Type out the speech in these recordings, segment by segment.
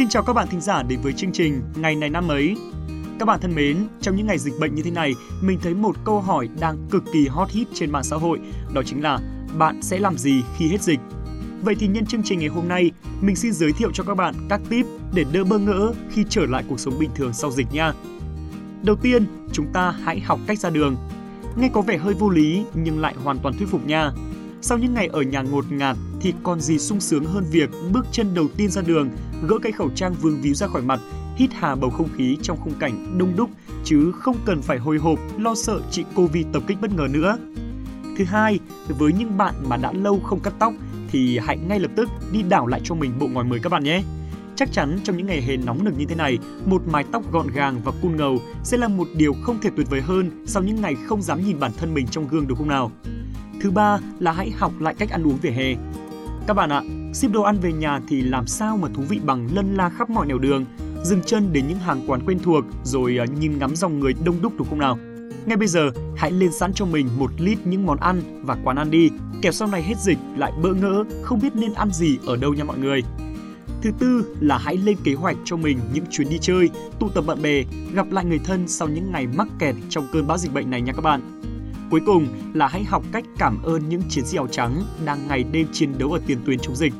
Xin chào các bạn thính giả đến với chương trình Ngày này năm ấy. Các bạn thân mến, trong những ngày dịch bệnh như thế này, mình thấy một câu hỏi đang cực kỳ hot hit trên mạng xã hội, đó chính là bạn sẽ làm gì khi hết dịch? Vậy thì nhân chương trình ngày hôm nay, mình xin giới thiệu cho các bạn các tip để đỡ bơ ngỡ khi trở lại cuộc sống bình thường sau dịch nha. Đầu tiên, chúng ta hãy học cách ra đường. Nghe có vẻ hơi vô lý nhưng lại hoàn toàn thuyết phục nha. Sau những ngày ở nhà ngột ngạt thì còn gì sung sướng hơn việc bước chân đầu tiên ra đường, gỡ cái khẩu trang vương víu ra khỏi mặt, hít hà bầu không khí trong khung cảnh đông đúc chứ không cần phải hồi hộp lo sợ chị Covid tập kích bất ngờ nữa. Thứ hai, với những bạn mà đã lâu không cắt tóc thì hãy ngay lập tức đi đảo lại cho mình bộ ngòi mới các bạn nhé. Chắc chắn trong những ngày hè nóng nực như thế này, một mái tóc gọn gàng và cun ngầu sẽ là một điều không thể tuyệt vời hơn sau những ngày không dám nhìn bản thân mình trong gương được không nào? Thứ ba là hãy học lại cách ăn uống vỉa hè. Các bạn ạ, ship đồ ăn về nhà thì làm sao mà thú vị bằng lân la khắp mọi nẻo đường, dừng chân đến những hàng quán quen thuộc rồi à, nhìn ngắm dòng người đông đúc đúng không nào? Ngay bây giờ, hãy lên sẵn cho mình một lít những món ăn và quán ăn đi, kẻo sau này hết dịch lại bỡ ngỡ, không biết nên ăn gì ở đâu nha mọi người. Thứ tư là hãy lên kế hoạch cho mình những chuyến đi chơi, tụ tập bạn bè, gặp lại người thân sau những ngày mắc kẹt trong cơn bão dịch bệnh này nha các bạn. Cuối cùng là hãy học cách cảm ơn những chiến sĩ áo trắng đang ngày đêm chiến đấu ở tiền tuyến chống dịch.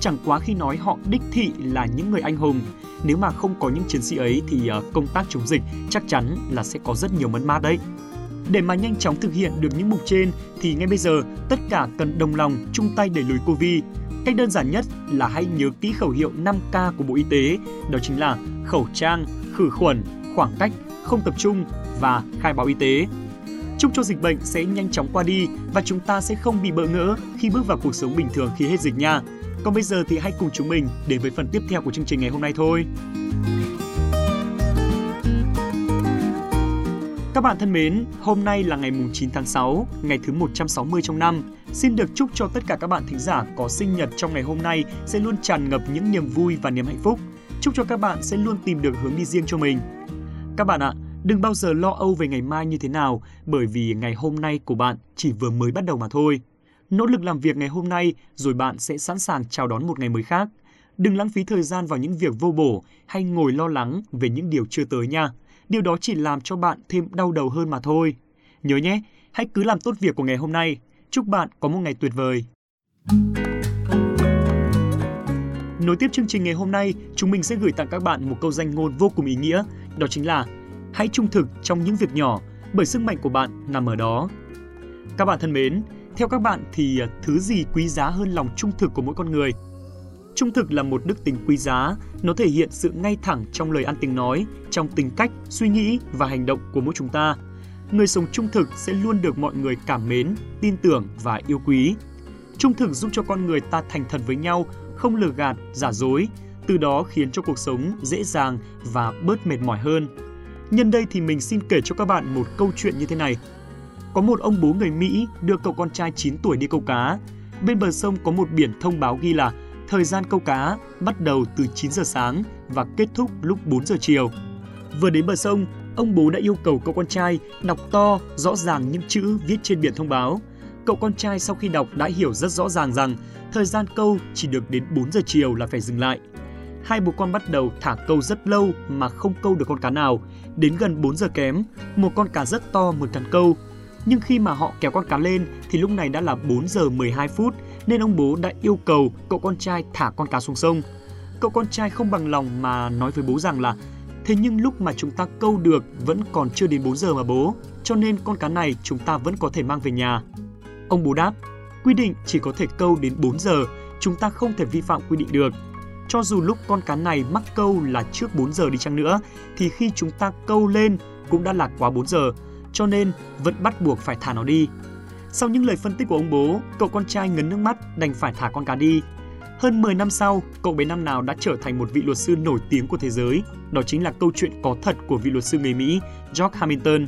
Chẳng quá khi nói họ đích thị là những người anh hùng, nếu mà không có những chiến sĩ ấy thì ờ, công tác chống dịch chắc chắn là sẽ có rất nhiều mất mát đấy. Để mà nhanh chóng thực hiện được những mục trên thì ngay bây giờ tất cả cần đồng lòng chung tay đẩy lùi Covid. Cách đơn giản nhất là hãy nhớ kỹ khẩu hiệu 5K của Bộ Y tế, đó chính là khẩu trang, khử khuẩn, khoảng cách, không tập trung và khai báo y tế. Chúc cho dịch bệnh sẽ nhanh chóng qua đi và chúng ta sẽ không bị bỡ ngỡ khi bước vào cuộc sống bình thường khi hết dịch nha. Còn bây giờ thì hãy cùng chúng mình đến với phần tiếp theo của chương trình ngày hôm nay thôi. Các bạn thân mến, hôm nay là ngày 9 tháng 6, ngày thứ 160 trong năm. Xin được chúc cho tất cả các bạn thính giả có sinh nhật trong ngày hôm nay sẽ luôn tràn ngập những niềm vui và niềm hạnh phúc. Chúc cho các bạn sẽ luôn tìm được hướng đi riêng cho mình. Các bạn ạ, đừng bao giờ lo âu về ngày mai như thế nào bởi vì ngày hôm nay của bạn chỉ vừa mới bắt đầu mà thôi. Nỗ lực làm việc ngày hôm nay rồi bạn sẽ sẵn sàng chào đón một ngày mới khác. Đừng lãng phí thời gian vào những việc vô bổ hay ngồi lo lắng về những điều chưa tới nha. Điều đó chỉ làm cho bạn thêm đau đầu hơn mà thôi. Nhớ nhé, hãy cứ làm tốt việc của ngày hôm nay. Chúc bạn có một ngày tuyệt vời. Nối tiếp chương trình ngày hôm nay, chúng mình sẽ gửi tặng các bạn một câu danh ngôn vô cùng ý nghĩa, đó chính là Hãy trung thực trong những việc nhỏ, bởi sức mạnh của bạn nằm ở đó. Các bạn thân mến, theo các bạn thì à, thứ gì quý giá hơn lòng trung thực của mỗi con người? Trung thực là một đức tính quý giá, nó thể hiện sự ngay thẳng trong lời ăn tiếng nói, trong tính cách, suy nghĩ và hành động của mỗi chúng ta. Người sống trung thực sẽ luôn được mọi người cảm mến, tin tưởng và yêu quý. Trung thực giúp cho con người ta thành thật với nhau, không lừa gạt, giả dối, từ đó khiến cho cuộc sống dễ dàng và bớt mệt mỏi hơn. Nhân đây thì mình xin kể cho các bạn một câu chuyện như thế này. Có một ông bố người Mỹ đưa cậu con trai 9 tuổi đi câu cá. Bên bờ sông có một biển thông báo ghi là thời gian câu cá bắt đầu từ 9 giờ sáng và kết thúc lúc 4 giờ chiều. Vừa đến bờ sông, ông bố đã yêu cầu cậu con trai đọc to, rõ ràng những chữ viết trên biển thông báo. Cậu con trai sau khi đọc đã hiểu rất rõ ràng rằng thời gian câu chỉ được đến 4 giờ chiều là phải dừng lại. Hai bố con bắt đầu thả câu rất lâu mà không câu được con cá nào. Đến gần 4 giờ kém, một con cá rất to mới cắn câu. Nhưng khi mà họ kéo con cá lên thì lúc này đã là 4 giờ 12 phút nên ông bố đã yêu cầu cậu con trai thả con cá xuống sông. Cậu con trai không bằng lòng mà nói với bố rằng là Thế nhưng lúc mà chúng ta câu được vẫn còn chưa đến 4 giờ mà bố, cho nên con cá này chúng ta vẫn có thể mang về nhà. Ông bố đáp, quy định chỉ có thể câu đến 4 giờ, chúng ta không thể vi phạm quy định được. Cho dù lúc con cá này mắc câu là trước 4 giờ đi chăng nữa, thì khi chúng ta câu lên cũng đã là quá 4 giờ, cho nên vẫn bắt buộc phải thả nó đi. Sau những lời phân tích của ông bố, cậu con trai ngấn nước mắt đành phải thả con cá đi. Hơn 10 năm sau, cậu bé năm nào đã trở thành một vị luật sư nổi tiếng của thế giới. Đó chính là câu chuyện có thật của vị luật sư người Mỹ George Hamilton.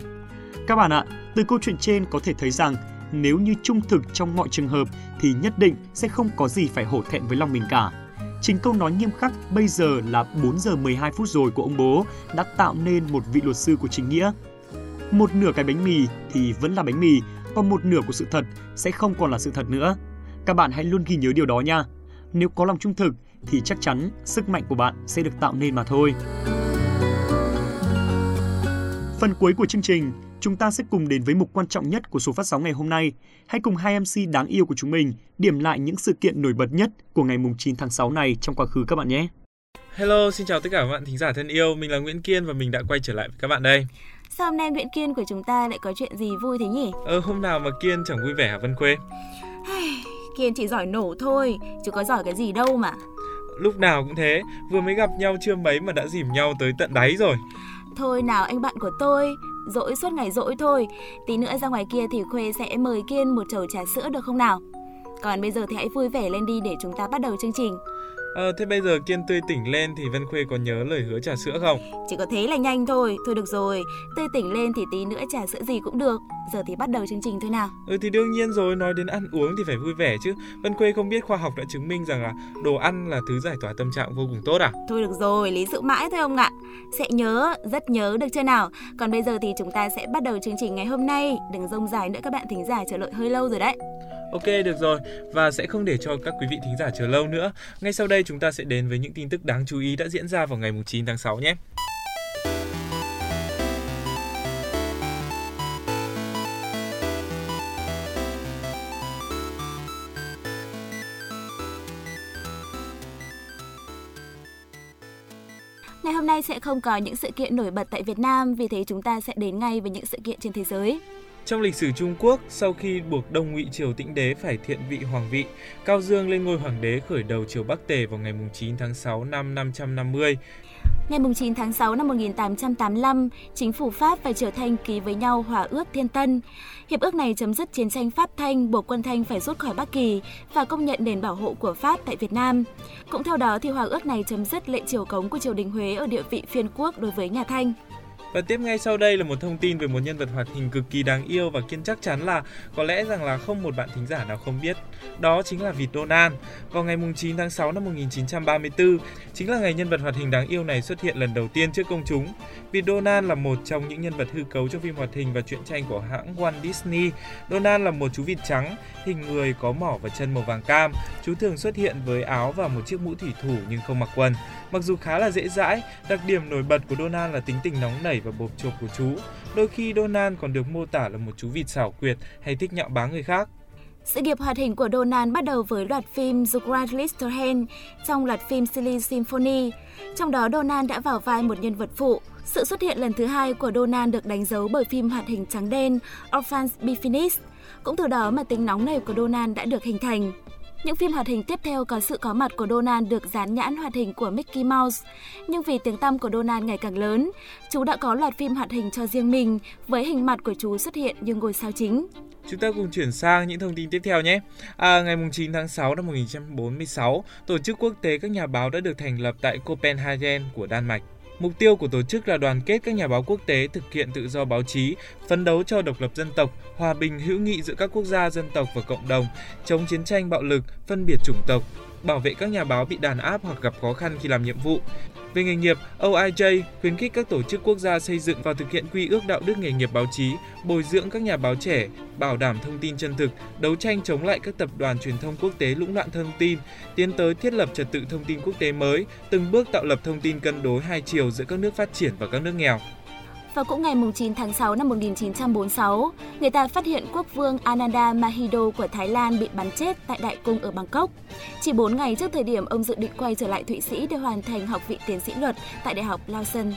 Các bạn ạ, từ câu chuyện trên có thể thấy rằng nếu như trung thực trong mọi trường hợp thì nhất định sẽ không có gì phải hổ thẹn với lòng mình cả. Chính câu nói nghiêm khắc bây giờ là 4 giờ 12 phút rồi của ông bố đã tạo nên một vị luật sư của chính nghĩa. Một nửa cái bánh mì thì vẫn là bánh mì, còn một nửa của sự thật sẽ không còn là sự thật nữa. Các bạn hãy luôn ghi nhớ điều đó nha. Nếu có lòng trung thực thì chắc chắn sức mạnh của bạn sẽ được tạo nên mà thôi. Phần cuối của chương trình, chúng ta sẽ cùng đến với mục quan trọng nhất của số phát sóng ngày hôm nay. Hãy cùng hai MC đáng yêu của chúng mình điểm lại những sự kiện nổi bật nhất của ngày 9 tháng 6 này trong quá khứ các bạn nhé. Hello, xin chào tất cả các bạn thính giả thân yêu. Mình là Nguyễn Kiên và mình đã quay trở lại với các bạn đây. Sao hôm nay Nguyễn Kiên của chúng ta lại có chuyện gì vui thế nhỉ? Ờ, hôm nào mà Kiên chẳng vui vẻ hả Vân Khuê? Kiên chỉ giỏi nổ thôi, chứ có giỏi cái gì đâu mà. Lúc nào cũng thế, vừa mới gặp nhau chưa mấy mà đã dìm nhau tới tận đáy rồi. Thôi nào anh bạn của tôi, dỗi suốt ngày dỗi thôi. Tí nữa ra ngoài kia thì Khuê sẽ mời Kiên một chầu trà sữa được không nào? Còn bây giờ thì hãy vui vẻ lên đi để chúng ta bắt đầu chương trình. Ờ, thế bây giờ Kiên tươi tỉnh lên thì Vân Khuê có nhớ lời hứa trà sữa không? Chỉ có thế là nhanh thôi. Thôi được rồi, tươi tỉnh lên thì tí nữa trà sữa gì cũng được. Giờ thì bắt đầu chương trình thôi nào. Ừ thì đương nhiên rồi, nói đến ăn uống thì phải vui vẻ chứ. Vân Khuê không biết khoa học đã chứng minh rằng là đồ ăn là thứ giải tỏa tâm trạng vô cùng tốt à? Thôi được rồi, lý sự mãi thôi ông ạ. Sẽ nhớ, rất nhớ được chưa nào? Còn bây giờ thì chúng ta sẽ bắt đầu chương trình ngày hôm nay. Đừng rông dài nữa các bạn thính giả chờ đợi hơi lâu rồi đấy. Ok được rồi và sẽ không để cho các quý vị thính giả chờ lâu nữa. Ngay sau đây chúng ta sẽ đến với những tin tức đáng chú ý đã diễn ra vào ngày 9 tháng 6 nhé. Ngày hôm nay sẽ không có những sự kiện nổi bật tại Việt Nam, vì thế chúng ta sẽ đến ngay với những sự kiện trên thế giới. Trong lịch sử Trung Quốc, sau khi buộc Đông Ngụy Triều Tĩnh Đế phải thiện vị hoàng vị, Cao Dương lên ngôi hoàng đế khởi đầu triều Bắc Tề vào ngày 9 tháng 6 năm 550. Ngày 9 tháng 6 năm 1885, chính phủ Pháp và Triều Thanh ký với nhau Hòa ước Thiên Tân. Hiệp ước này chấm dứt chiến tranh Pháp Thanh, buộc quân Thanh phải rút khỏi Bắc Kỳ và công nhận nền bảo hộ của Pháp tại Việt Nam. Cũng theo đó thì hòa ước này chấm dứt lệ triều cống của triều đình Huế ở địa vị phiên quốc đối với nhà Thanh. Và tiếp ngay sau đây là một thông tin về một nhân vật hoạt hình cực kỳ đáng yêu và kiên chắc chắn là có lẽ rằng là không một bạn thính giả nào không biết. Đó chính là vịt Donald. Vào ngày 9 tháng 6 năm 1934, chính là ngày nhân vật hoạt hình đáng yêu này xuất hiện lần đầu tiên trước công chúng. Vịt Donald là một trong những nhân vật hư cấu trong phim hoạt hình và truyện tranh của hãng Walt Disney. Donald là một chú vịt trắng, hình người có mỏ và chân màu vàng cam. Chú thường xuất hiện với áo và một chiếc mũ thủy thủ nhưng không mặc quần. Mặc dù khá là dễ dãi, đặc điểm nổi bật của Donald là tính tình nóng nảy và bộp chộp của chú. Đôi khi Donald còn được mô tả là một chú vịt xảo quyệt hay thích nhạo báng người khác. Sự nghiệp hoạt hình của Donald bắt đầu với loạt phim The Grand Little Hen trong loạt phim Silly Symphony. Trong đó Donald đã vào vai một nhân vật phụ. Sự xuất hiện lần thứ hai của Donald được đánh dấu bởi phim hoạt hình trắng đen Orphans Be Finished. Cũng từ đó mà tính nóng này của Donald đã được hình thành. Những phim hoạt hình tiếp theo có sự có mặt của Donald được dán nhãn hoạt hình của Mickey Mouse. Nhưng vì tiếng tăm của Donald ngày càng lớn, chú đã có loạt phim hoạt hình cho riêng mình với hình mặt của chú xuất hiện như ngôi sao chính. Chúng ta cùng chuyển sang những thông tin tiếp theo nhé. À, ngày 9 tháng 6 năm 1946, Tổ chức Quốc tế các nhà báo đã được thành lập tại Copenhagen của Đan Mạch. Mục tiêu của tổ chức là đoàn kết các nhà báo quốc tế thực hiện tự do báo chí, phấn đấu cho độc lập dân tộc, hòa bình hữu nghị giữa các quốc gia dân tộc và cộng đồng, chống chiến tranh bạo lực, phân biệt chủng tộc, bảo vệ các nhà báo bị đàn áp hoặc gặp khó khăn khi làm nhiệm vụ. Về nghề nghiệp, OIJ khuyến khích các tổ chức quốc gia xây dựng và thực hiện quy ước đạo đức nghề nghiệp báo chí, bồi dưỡng các nhà báo trẻ, bảo đảm thông tin chân thực, đấu tranh chống lại các tập đoàn truyền thông quốc tế lũng loạn thông tin, tiến tới thiết lập trật tự thông tin quốc tế mới, từng bước tạo lập thông tin cân đối hai chiều giữa các nước phát triển và các nước nghèo. Và cũng ngày 9 tháng 6 năm 1946, người ta phát hiện quốc vương Ananda Mahido của Thái Lan bị bắn chết tại Đại cung ở Bangkok. Chỉ 4 ngày trước thời điểm ông dự định quay trở lại Thụy Sĩ để hoàn thành học vị tiến sĩ luật tại Đại học Lausanne.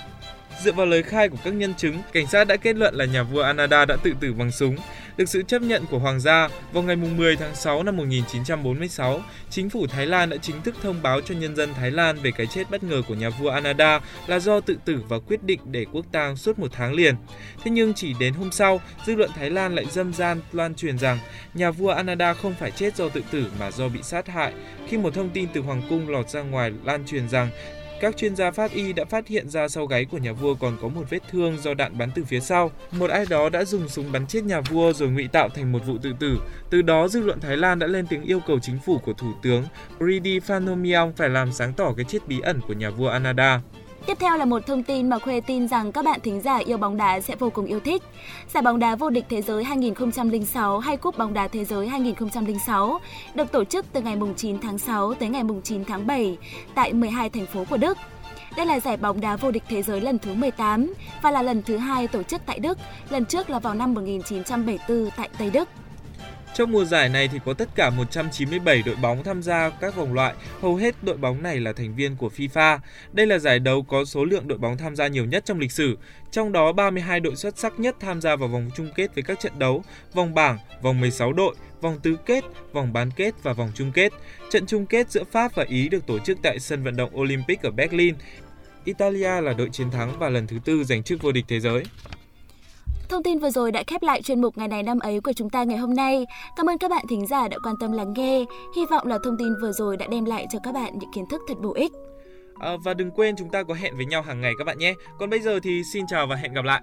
Dựa vào lời khai của các nhân chứng, cảnh sát đã kết luận là nhà vua Ananda đã tự tử bằng súng. Được sự chấp nhận của hoàng gia, vào ngày 10 tháng 6 năm 1946, chính phủ Thái Lan đã chính thức thông báo cho nhân dân Thái Lan về cái chết bất ngờ của nhà vua Ananda là do tự tử và quyết định để quốc tang suốt một tháng liền. Thế nhưng chỉ đến hôm sau, dư luận Thái Lan lại dâm gian loan truyền rằng nhà vua Ananda không phải chết do tự tử mà do bị sát hại. Khi một thông tin từ hoàng cung lọt ra ngoài lan truyền rằng các chuyên gia pháp y đã phát hiện ra sau gáy của nhà vua còn có một vết thương do đạn bắn từ phía sau. Một ai đó đã dùng súng bắn chết nhà vua rồi ngụy tạo thành một vụ tự tử. Từ đó, dư luận Thái Lan đã lên tiếng yêu cầu chính phủ của Thủ tướng Pridi Phanomiong phải làm sáng tỏ cái chết bí ẩn của nhà vua Anada. Tiếp theo là một thông tin mà Khuê tin rằng các bạn thính giả yêu bóng đá sẽ vô cùng yêu thích. Giải bóng đá vô địch thế giới 2006 hay Cúp bóng đá thế giới 2006 được tổ chức từ ngày 9 tháng 6 tới ngày 9 tháng 7 tại 12 thành phố của Đức. Đây là giải bóng đá vô địch thế giới lần thứ 18 và là lần thứ hai tổ chức tại Đức, lần trước là vào năm 1974 tại Tây Đức. Trong mùa giải này thì có tất cả 197 đội bóng tham gia các vòng loại, hầu hết đội bóng này là thành viên của FIFA. Đây là giải đấu có số lượng đội bóng tham gia nhiều nhất trong lịch sử, trong đó 32 đội xuất sắc nhất tham gia vào vòng chung kết với các trận đấu, vòng bảng, vòng 16 đội, vòng tứ kết, vòng bán kết và vòng chung kết. Trận chung kết giữa Pháp và Ý được tổ chức tại sân vận động Olympic ở Berlin. Italia là đội chiến thắng và lần thứ tư giành chức vô địch thế giới. Thông tin vừa rồi đã khép lại chuyên mục ngày này năm ấy của chúng ta ngày hôm nay. Cảm ơn các bạn thính giả đã quan tâm lắng nghe. Hy vọng là thông tin vừa rồi đã đem lại cho các bạn những kiến thức thật bổ ích. À, và đừng quên chúng ta có hẹn với nhau hàng ngày các bạn nhé. Còn bây giờ thì xin chào và hẹn gặp lại.